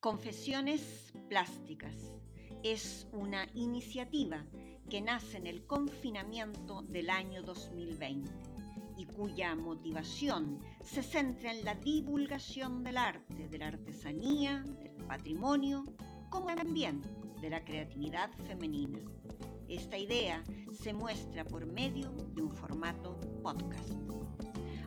Confesiones Plásticas es una iniciativa que nace en el confinamiento del año 2020 y cuya motivación se centra en la divulgación del arte, de la artesanía, del patrimonio, como también de la creatividad femenina. Esta idea se muestra por medio de un formato podcast.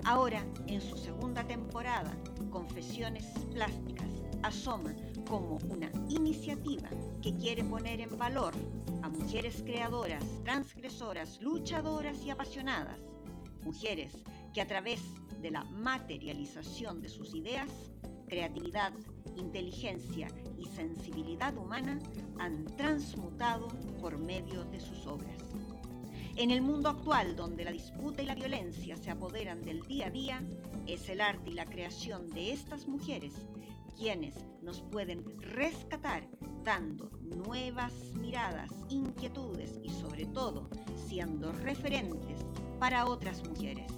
Ahora, en su segunda temporada, Confesiones Plásticas asoma como una iniciativa que quiere poner en valor a mujeres creadoras, transgresoras, luchadoras y apasionadas. Mujeres que a través de la materialización de sus ideas, creatividad, inteligencia y sensibilidad humana han transmutado por medio de sus obras. En el mundo actual, donde la disputa y la violencia se apoderan del día a día, es el arte y la creación de estas mujeres quienes nos pueden rescatar dando nuevas miradas, inquietudes y sobre todo siendo referentes para otras mujeres,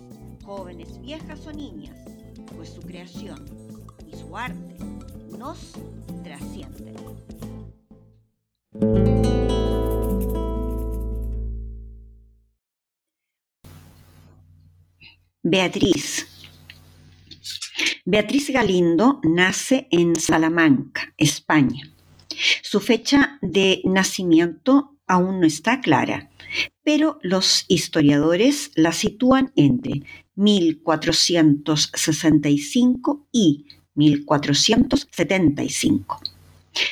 jóvenes, viejas o niñas, pues su creación y su arte nos trascienden. Beatriz. Beatriz Galindo nace en Salamanca, España. Su fecha de nacimiento aún no está clara, pero los historiadores la sitúan entre 1465 y 1475.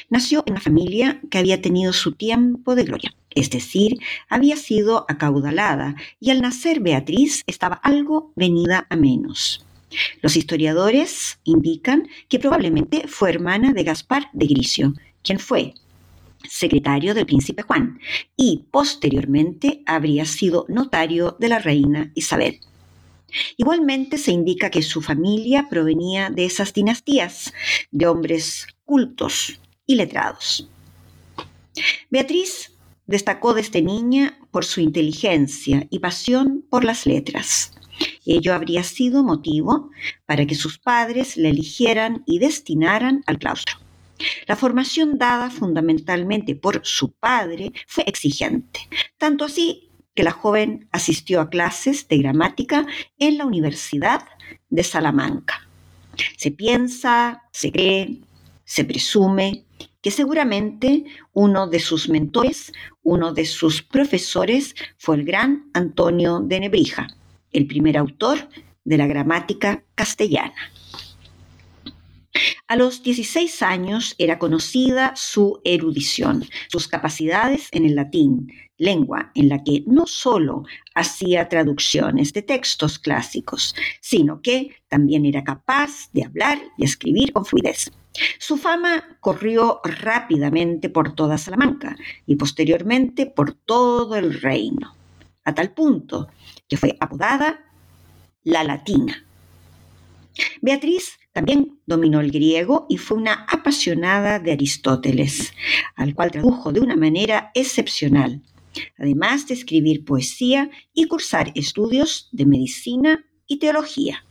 Nació en una familia que había tenido su tiempo de gloria es decir, había sido acaudalada y al nacer Beatriz estaba algo venida a menos. Los historiadores indican que probablemente fue hermana de Gaspar de Gricio, quien fue secretario del príncipe Juan y posteriormente habría sido notario de la reina Isabel. Igualmente se indica que su familia provenía de esas dinastías de hombres cultos y letrados. Beatriz Destacó desde niña por su inteligencia y pasión por las letras. Ello habría sido motivo para que sus padres la eligieran y destinaran al claustro. La formación dada fundamentalmente por su padre fue exigente, tanto así que la joven asistió a clases de gramática en la Universidad de Salamanca. Se piensa, se cree, se presume que seguramente uno de sus mentores, uno de sus profesores, fue el gran Antonio de Nebrija, el primer autor de la gramática castellana. A los 16 años era conocida su erudición, sus capacidades en el latín, lengua en la que no solo hacía traducciones de textos clásicos, sino que también era capaz de hablar y escribir con fluidez. Su fama corrió rápidamente por toda Salamanca y posteriormente por todo el reino, a tal punto que fue apodada la Latina. Beatriz también dominó el griego y fue una apasionada de Aristóteles, al cual tradujo de una manera excepcional, además de escribir poesía y cursar estudios de medicina y teología.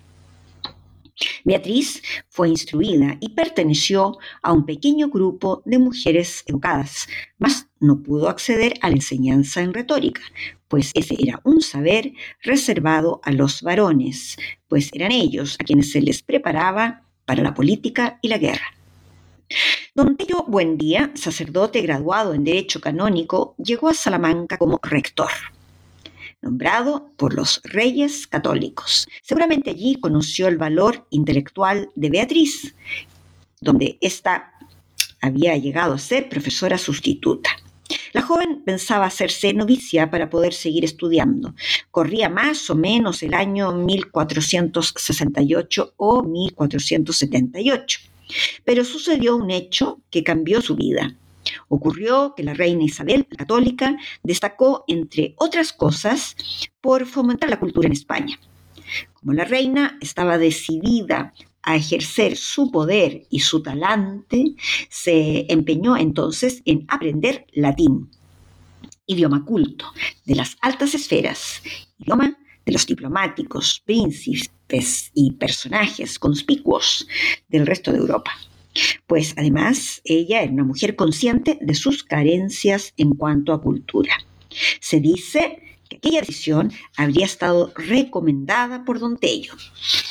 Beatriz fue instruida y perteneció a un pequeño grupo de mujeres educadas, mas no pudo acceder a la enseñanza en retórica, pues ese era un saber reservado a los varones, pues eran ellos a quienes se les preparaba para la política y la guerra. Don Tello Buendía, sacerdote graduado en Derecho Canónico, llegó a Salamanca como rector nombrado por los reyes católicos. Seguramente allí conoció el valor intelectual de Beatriz, donde ésta había llegado a ser profesora sustituta. La joven pensaba hacerse novicia para poder seguir estudiando. Corría más o menos el año 1468 o 1478. Pero sucedió un hecho que cambió su vida. Ocurrió que la reina Isabel, la católica, destacó, entre otras cosas, por fomentar la cultura en España. Como la reina estaba decidida a ejercer su poder y su talante, se empeñó entonces en aprender latín, idioma culto de las altas esferas, idioma de los diplomáticos, príncipes y personajes conspicuos del resto de Europa. pues además ella era una mujer consciente de sus carencias en cuanto a cultura. Se dice que aquella decisión habría estado recomendada por Don Tello.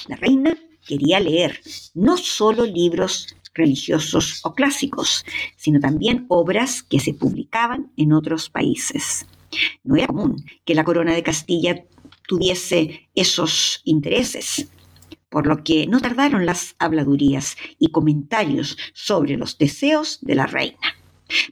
La reina quería leer no solo libros religiosos o clásicos, sino también obras que se publicaban en otros países. No era común que la corona de Castilla tuviese esos intereses, por lo que no tardaron las habladurías y comentarios sobre los deseos de la reina.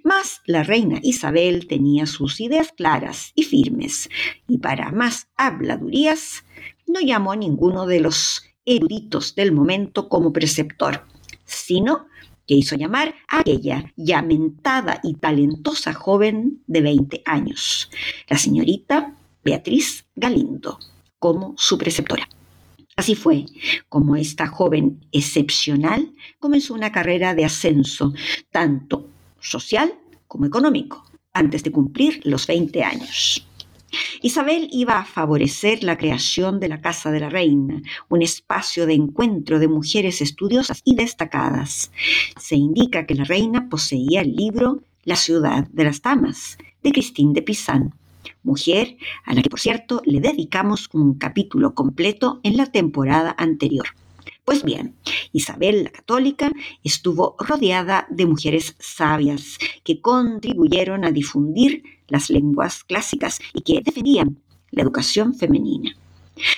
Mas la reina Isabel tenía sus ideas claras y firmes, y para más habladurías no llamó a ninguno de los eruditos del momento como preceptor, sino que hizo llamar a aquella ya mentada y talentosa joven de 20 años, la señorita Beatriz Galindo, como su preceptora. Así fue como esta joven excepcional comenzó una carrera de ascenso, tanto social como económico, antes de cumplir los 20 años. Isabel iba a favorecer la creación de la Casa de la Reina, un espacio de encuentro de mujeres estudiosas y destacadas. Se indica que la reina poseía el libro La ciudad de las damas, de Christine de Pizan, mujer a la que, por cierto, le dedicamos un capítulo completo en la temporada anterior. Pues bien, Isabel la Católica estuvo rodeada de mujeres sabias que contribuyeron a difundir las lenguas clásicas y que defendían la educación femenina.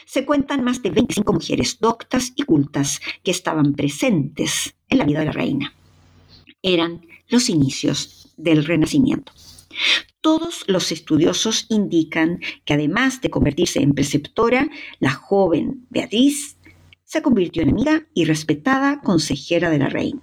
Se cuentan más de 25 mujeres doctas y cultas que estaban presentes en la vida de la reina. Eran los inicios del Renacimiento. Todos los estudiosos indican que además de convertirse en preceptora, la joven Beatriz se convirtió en amiga y respetada consejera de la reina.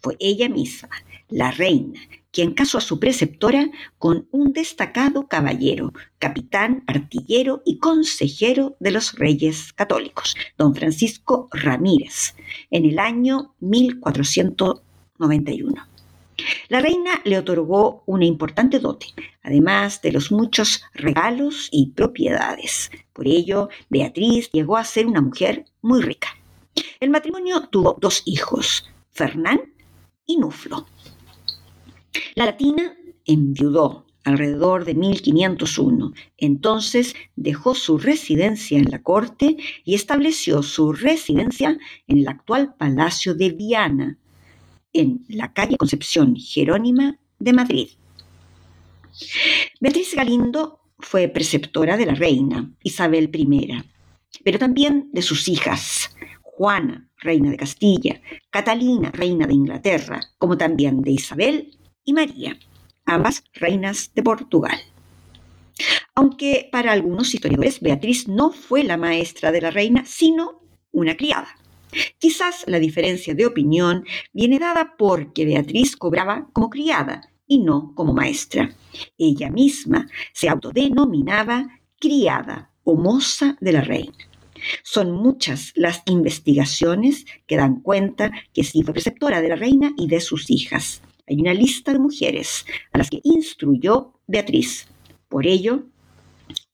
Fue ella misma, la reina, quien casó a su preceptora con un destacado caballero, capitán, artillero y consejero de los reyes católicos, don Francisco Ramírez, en el año 1491. La reina le otorgó una importante dote, además de los muchos regalos y propiedades. Por ello, Beatriz llegó a ser una mujer muy rica. El matrimonio tuvo dos hijos, Fernán y Nuflo. La latina enviudó alrededor de 1501. Entonces dejó su residencia en la corte y estableció su residencia en el actual Palacio de Viana, en la calle Concepción Jerónima de Madrid. Beatriz Galindo fue preceptora de la reina Isabel I, pero también de sus hijas, Juana, reina de Castilla, Catalina, reina de Inglaterra, como también de Isabel y María, ambas reinas de Portugal. Aunque para algunos historiadores Beatriz no fue la maestra de la reina, sino una criada. Quizás la diferencia de opinión viene dada porque Beatriz cobraba como criada y no como maestra. Ella misma se autodenominaba criada o moza de la reina. Son muchas las investigaciones que dan cuenta que sí fue preceptora de la reina y de sus hijas. Hay una lista de mujeres a las que instruyó Beatriz. Por ello,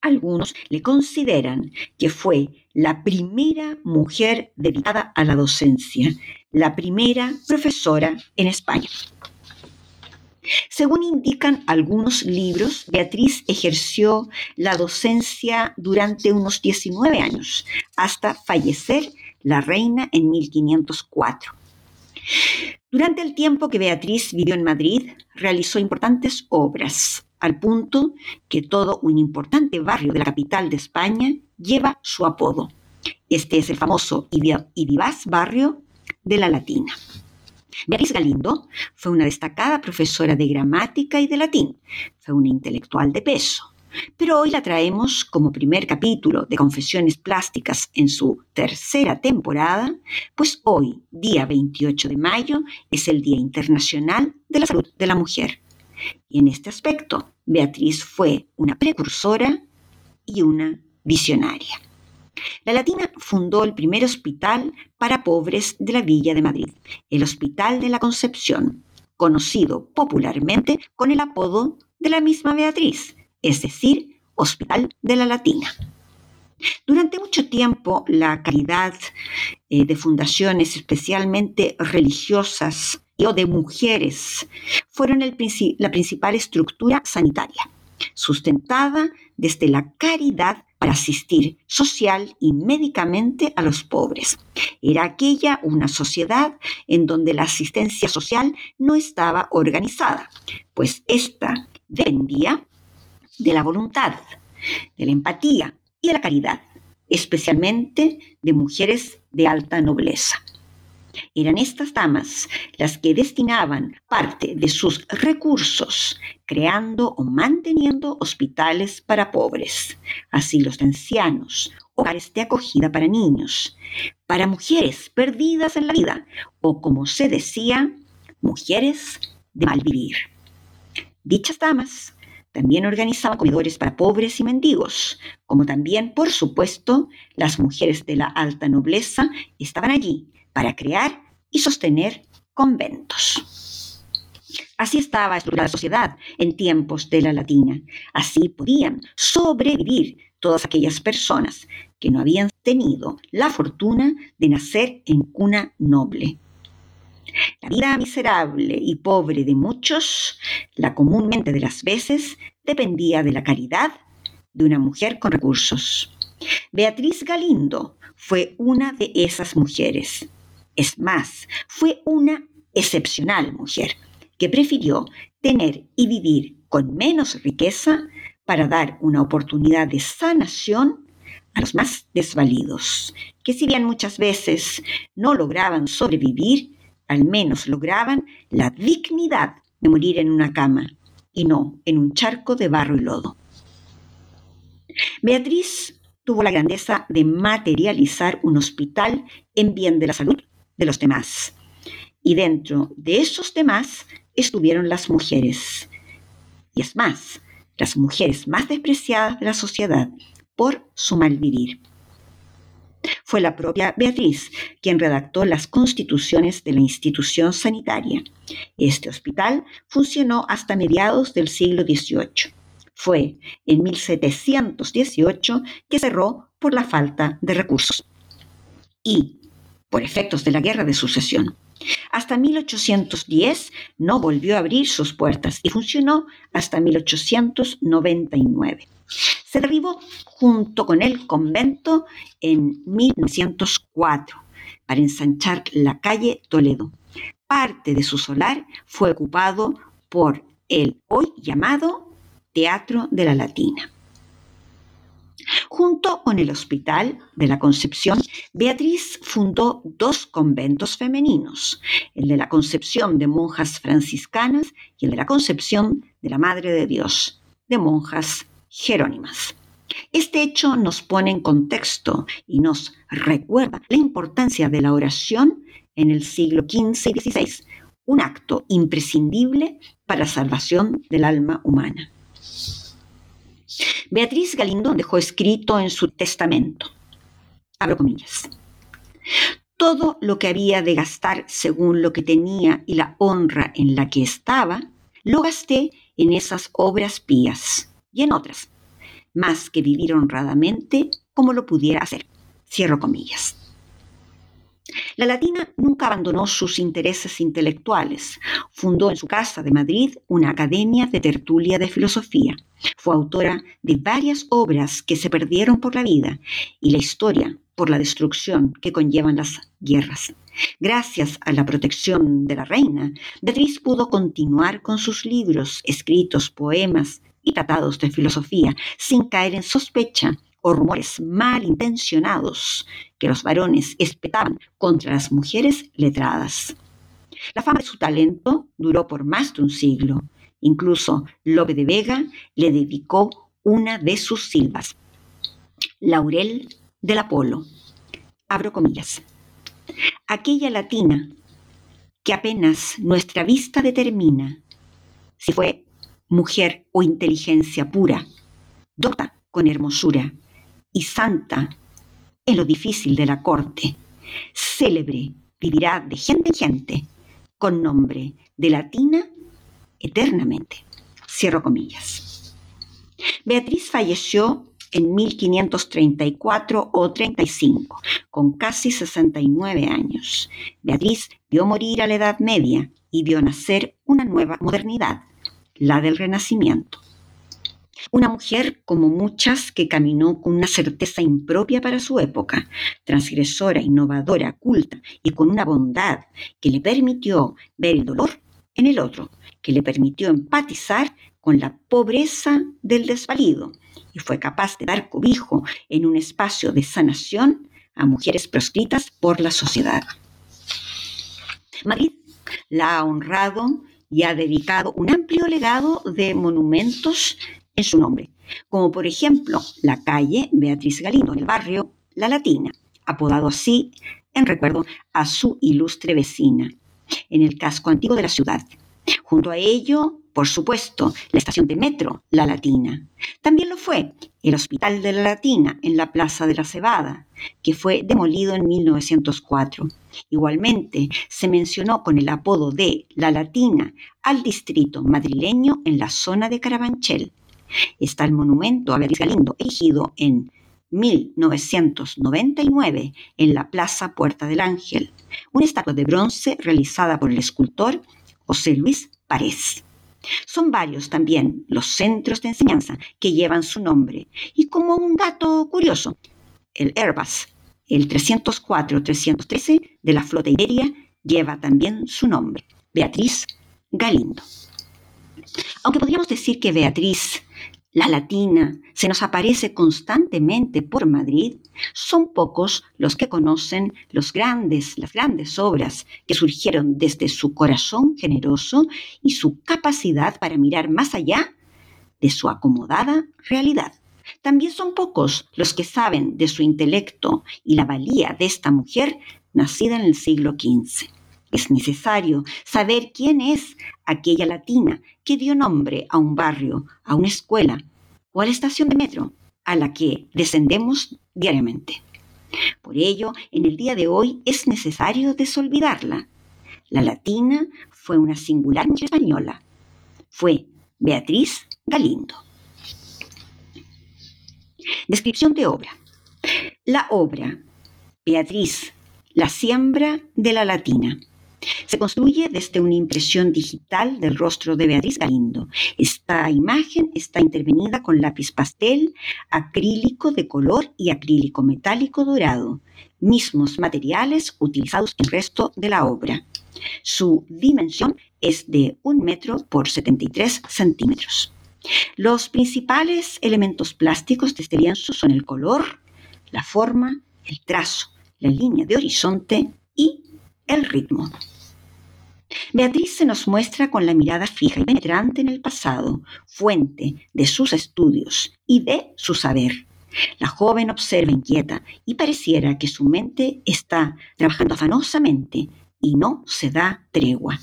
algunos le consideran que fue la primera mujer dedicada a la docencia, la primera profesora en España. Según indican algunos libros, Beatriz ejerció la docencia durante unos 19 años, hasta fallecer la reina en 1504. Durante el tiempo que Beatriz vivió en Madrid, realizó importantes obras, al punto que todo un importante barrio de la capital de España lleva su apodo. Este es el famoso y vivaz barrio de la Latina. Beatriz Galindo fue una destacada profesora de gramática y de latín. Fue una intelectual de peso. Pero hoy la traemos como primer capítulo de Confesiones Plásticas en su tercera temporada, pues hoy, día 28 de mayo, es el Día Internacional de la Salud de la Mujer. Y en este aspecto, Beatriz fue una precursora y una visionaria. La Latina fundó el primer hospital para pobres de la Villa de Madrid, el Hospital de la Concepción, conocido popularmente con el apodo de la misma Beatriz, es decir, Hospital de la Latina. Durante mucho tiempo la caridad eh, de fundaciones especialmente religiosas o de mujeres fueron la principal estructura sanitaria, sustentada desde la caridad para asistir social y médicamente a los pobres. Era aquella una sociedad en donde la asistencia social no estaba organizada, pues ésta dependía de la voluntad, de la empatía y de la caridad, especialmente de mujeres de alta nobleza. Eran estas damas las que destinaban parte de sus recursos creando o manteniendo hospitales para pobres, asilos de ancianos, hogares de acogida para niños, para mujeres perdidas en la vida o, como se decía, mujeres de mal vivir. Dichas damas también organizaban comedores para pobres y mendigos, como también, por supuesto, las mujeres de la alta nobleza estaban allí para crear y sostener conventos. Así estaba estructurada la sociedad en tiempos de la latina. Así podían sobrevivir todas aquellas personas que no habían tenido la fortuna de nacer en cuna noble. La vida miserable y pobre de muchos, la comúnmente de las veces, dependía de la caridad de una mujer con recursos. Beatriz Galindo fue una de esas mujeres. Es más, fue una excepcional mujer que prefirió tener y vivir con menos riqueza para dar una oportunidad de sanación a los más desvalidos, que si bien muchas veces no lograban sobrevivir, al menos lograban la dignidad de morir en una cama y no en un charco de barro y lodo. Beatriz tuvo la grandeza de materializar un hospital en bien de la salud de los demás. Y dentro de esos demás estuvieron las mujeres. Y es más, las mujeres más despreciadas de la sociedad por su mal vivir. Fue la propia Beatriz quien redactó las constituciones de la institución sanitaria. Este hospital funcionó hasta mediados del siglo XVIII. Fue en 1718 que cerró por la falta de recursos. Y por efectos de la Guerra de Sucesión. Hasta 1810 no volvió a abrir sus puertas y funcionó hasta 1899. Se derribó junto con el convento en 1904 para ensanchar la calle Toledo. Parte de su solar fue ocupado por el hoy llamado Teatro de la Latina. Junto con el Hospital de la Concepción, Beatriz fundó dos conventos femeninos, el de la Concepción de monjas franciscanas y el de la Concepción de la Madre de Dios, de monjas jerónimas. Este hecho nos pone en contexto y nos recuerda la importancia de la oración en el siglo XV y XVI, un acto imprescindible para la salvación del alma humana. Beatriz Galindo dejó escrito en su testamento, abro comillas, todo lo que había de gastar según lo que tenía y la honra en la que estaba, lo gasté en esas obras pías y en otras, más que vivir honradamente como lo pudiera hacer. Cierro comillas. La latina nunca abandonó sus intereses intelectuales. Fundó en su casa de Madrid una academia de tertulia de filosofía. Fue autora de varias obras que se perdieron por la vida y la historia por la destrucción que conllevan las guerras. Gracias a la protección de la reina, Beatriz pudo continuar con sus libros, escritos, poemas y tratados de filosofía sin caer en sospecha o rumores malintencionados que los varones espetaban contra las mujeres letradas. La fama de su talento duró por más de un siglo. Incluso Lope de Vega le dedicó una de sus silvas. Laurel del Apolo. Abro comillas. Aquella latina que apenas nuestra vista determina si fue mujer o inteligencia pura, dota con hermosura, y santa en lo difícil de la corte. Célebre vivirá de gente en gente, con nombre de latina eternamente. Cierro comillas. Beatriz falleció en 1534 o 35, con casi 69 años. Beatriz vio morir a la Edad Media y vio nacer una nueva modernidad, la del Renacimiento. Una mujer como muchas que caminó con una certeza impropia para su época, transgresora, innovadora, culta y con una bondad que le permitió ver el dolor en el otro, que le permitió empatizar con la pobreza del desvalido y fue capaz de dar cobijo en un espacio de sanación a mujeres proscritas por la sociedad. Madrid la ha honrado y ha dedicado un amplio legado de monumentos en su nombre, como por ejemplo la calle Beatriz Galindo en el barrio La Latina, apodado así en recuerdo a su ilustre vecina, en el casco antiguo de la ciudad. Junto a ello, por supuesto, la estación de metro La Latina. También lo fue el Hospital de la Latina en la Plaza de la Cebada, que fue demolido en 1904. Igualmente, se mencionó con el apodo de La Latina al distrito madrileño en la zona de Carabanchel. Está el monumento a Beatriz Galindo, erigido en 1999 en la Plaza Puerta del Ángel, una estatua de bronce realizada por el escultor José Luis Párez. Son varios también los centros de enseñanza que llevan su nombre. Y como un dato curioso, el Airbus, el 304-313 de la flota Iberia, lleva también su nombre, Beatriz Galindo. Aunque podríamos decir que Beatriz la latina, se nos aparece constantemente por Madrid, son pocos los que conocen los grandes, las grandes obras que surgieron desde su corazón generoso y su capacidad para mirar más allá de su acomodada realidad. También son pocos los que saben de su intelecto y la valía de esta mujer nacida en el siglo XV. Es necesario saber quién es aquella latina que dio nombre a un barrio, a una escuela o a la estación de metro a la que descendemos diariamente. Por ello, en el día de hoy es necesario desolvidarla. La latina fue una singular española. Fue Beatriz Galindo. Descripción de obra. La obra Beatriz, la siembra de la latina. Se construye desde una impresión digital del rostro de Beatriz Galindo. Esta imagen está intervenida con lápiz pastel, acrílico de color y acrílico metálico dorado, mismos materiales utilizados en el resto de la obra. Su dimensión es de 1 metro por 73 centímetros. Los principales elementos plásticos de este lienzo son el color, la forma, el trazo, la línea de horizonte y el ritmo. Beatriz se nos muestra con la mirada fija y penetrante en el pasado, fuente de sus estudios y de su saber. La joven observa inquieta y pareciera que su mente está trabajando afanosamente y no se da tregua.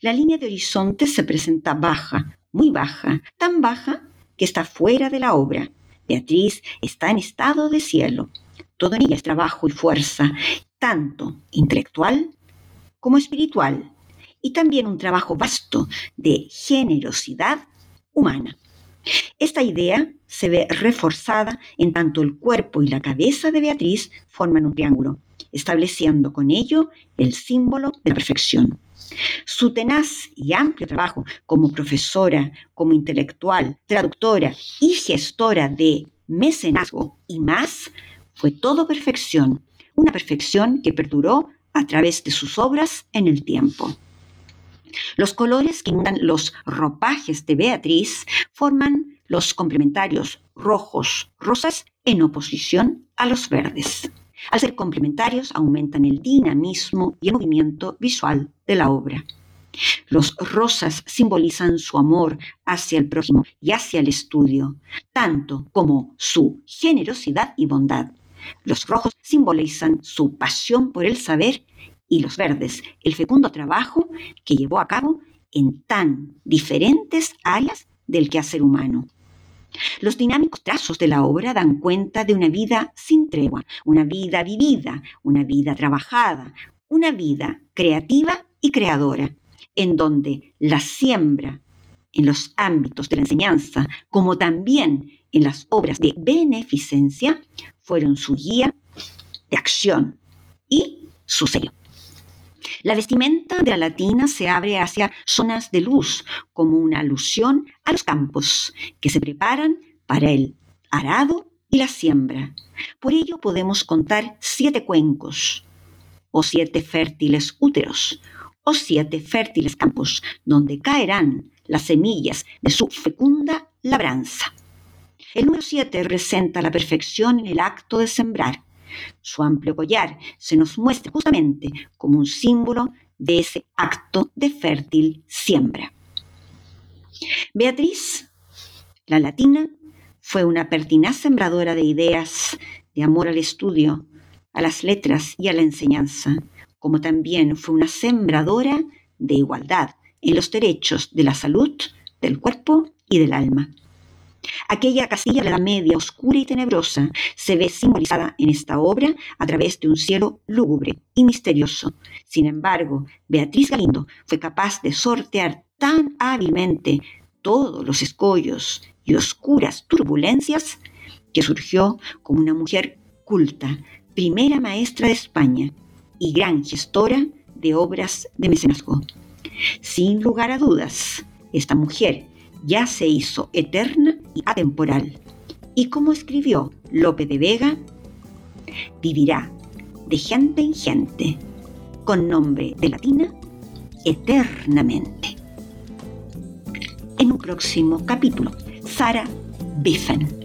La línea de horizonte se presenta baja, muy baja, tan baja que está fuera de la obra. Beatriz está en estado de cielo. Todo en ella es trabajo y fuerza, tanto intelectual como espiritual, y también un trabajo vasto de generosidad humana. Esta idea se ve reforzada en tanto el cuerpo y la cabeza de Beatriz forman un triángulo, estableciendo con ello el símbolo de la perfección. Su tenaz y amplio trabajo como profesora, como intelectual, traductora y gestora de mecenazgo y más fue todo perfección, una perfección que perduró a través de sus obras en el tiempo. Los colores que inundan los ropajes de Beatriz forman los complementarios rojos, rosas en oposición a los verdes. Al ser complementarios aumentan el dinamismo y el movimiento visual de la obra. Los rosas simbolizan su amor hacia el prójimo y hacia el estudio, tanto como su generosidad y bondad. Los rojos simbolizan su pasión por el saber y los verdes el fecundo trabajo que llevó a cabo en tan diferentes áreas del quehacer humano. Los dinámicos trazos de la obra dan cuenta de una vida sin tregua, una vida vivida, una vida trabajada, una vida creativa y creadora, en donde la siembra en los ámbitos de la enseñanza, como también en las obras de beneficencia, fueron su guía de acción y su sello. La vestimenta de la latina se abre hacia zonas de luz, como una alusión a los campos que se preparan para el arado y la siembra. Por ello podemos contar siete cuencos, o siete fértiles úteros, o siete fértiles campos, donde caerán las semillas de su fecunda labranza. El número siete representa la perfección en el acto de sembrar. Su amplio collar se nos muestra justamente como un símbolo de ese acto de fértil siembra. Beatriz, la latina, fue una pertinaz sembradora de ideas, de amor al estudio, a las letras y a la enseñanza, como también fue una sembradora de igualdad en los derechos de la salud, del cuerpo y del alma. Aquella casilla de la Media, oscura y tenebrosa, se ve simbolizada en esta obra a través de un cielo lúgubre y misterioso. Sin embargo, Beatriz Galindo fue capaz de sortear tan hábilmente todos los escollos y oscuras turbulencias que surgió como una mujer culta, primera maestra de España y gran gestora de obras de mecenazgo. Sin lugar a dudas, esta mujer ya se hizo eterna y atemporal. Y como escribió Lope de Vega, vivirá de gente en gente, con nombre de latina, eternamente. En un próximo capítulo, Sara Biffen.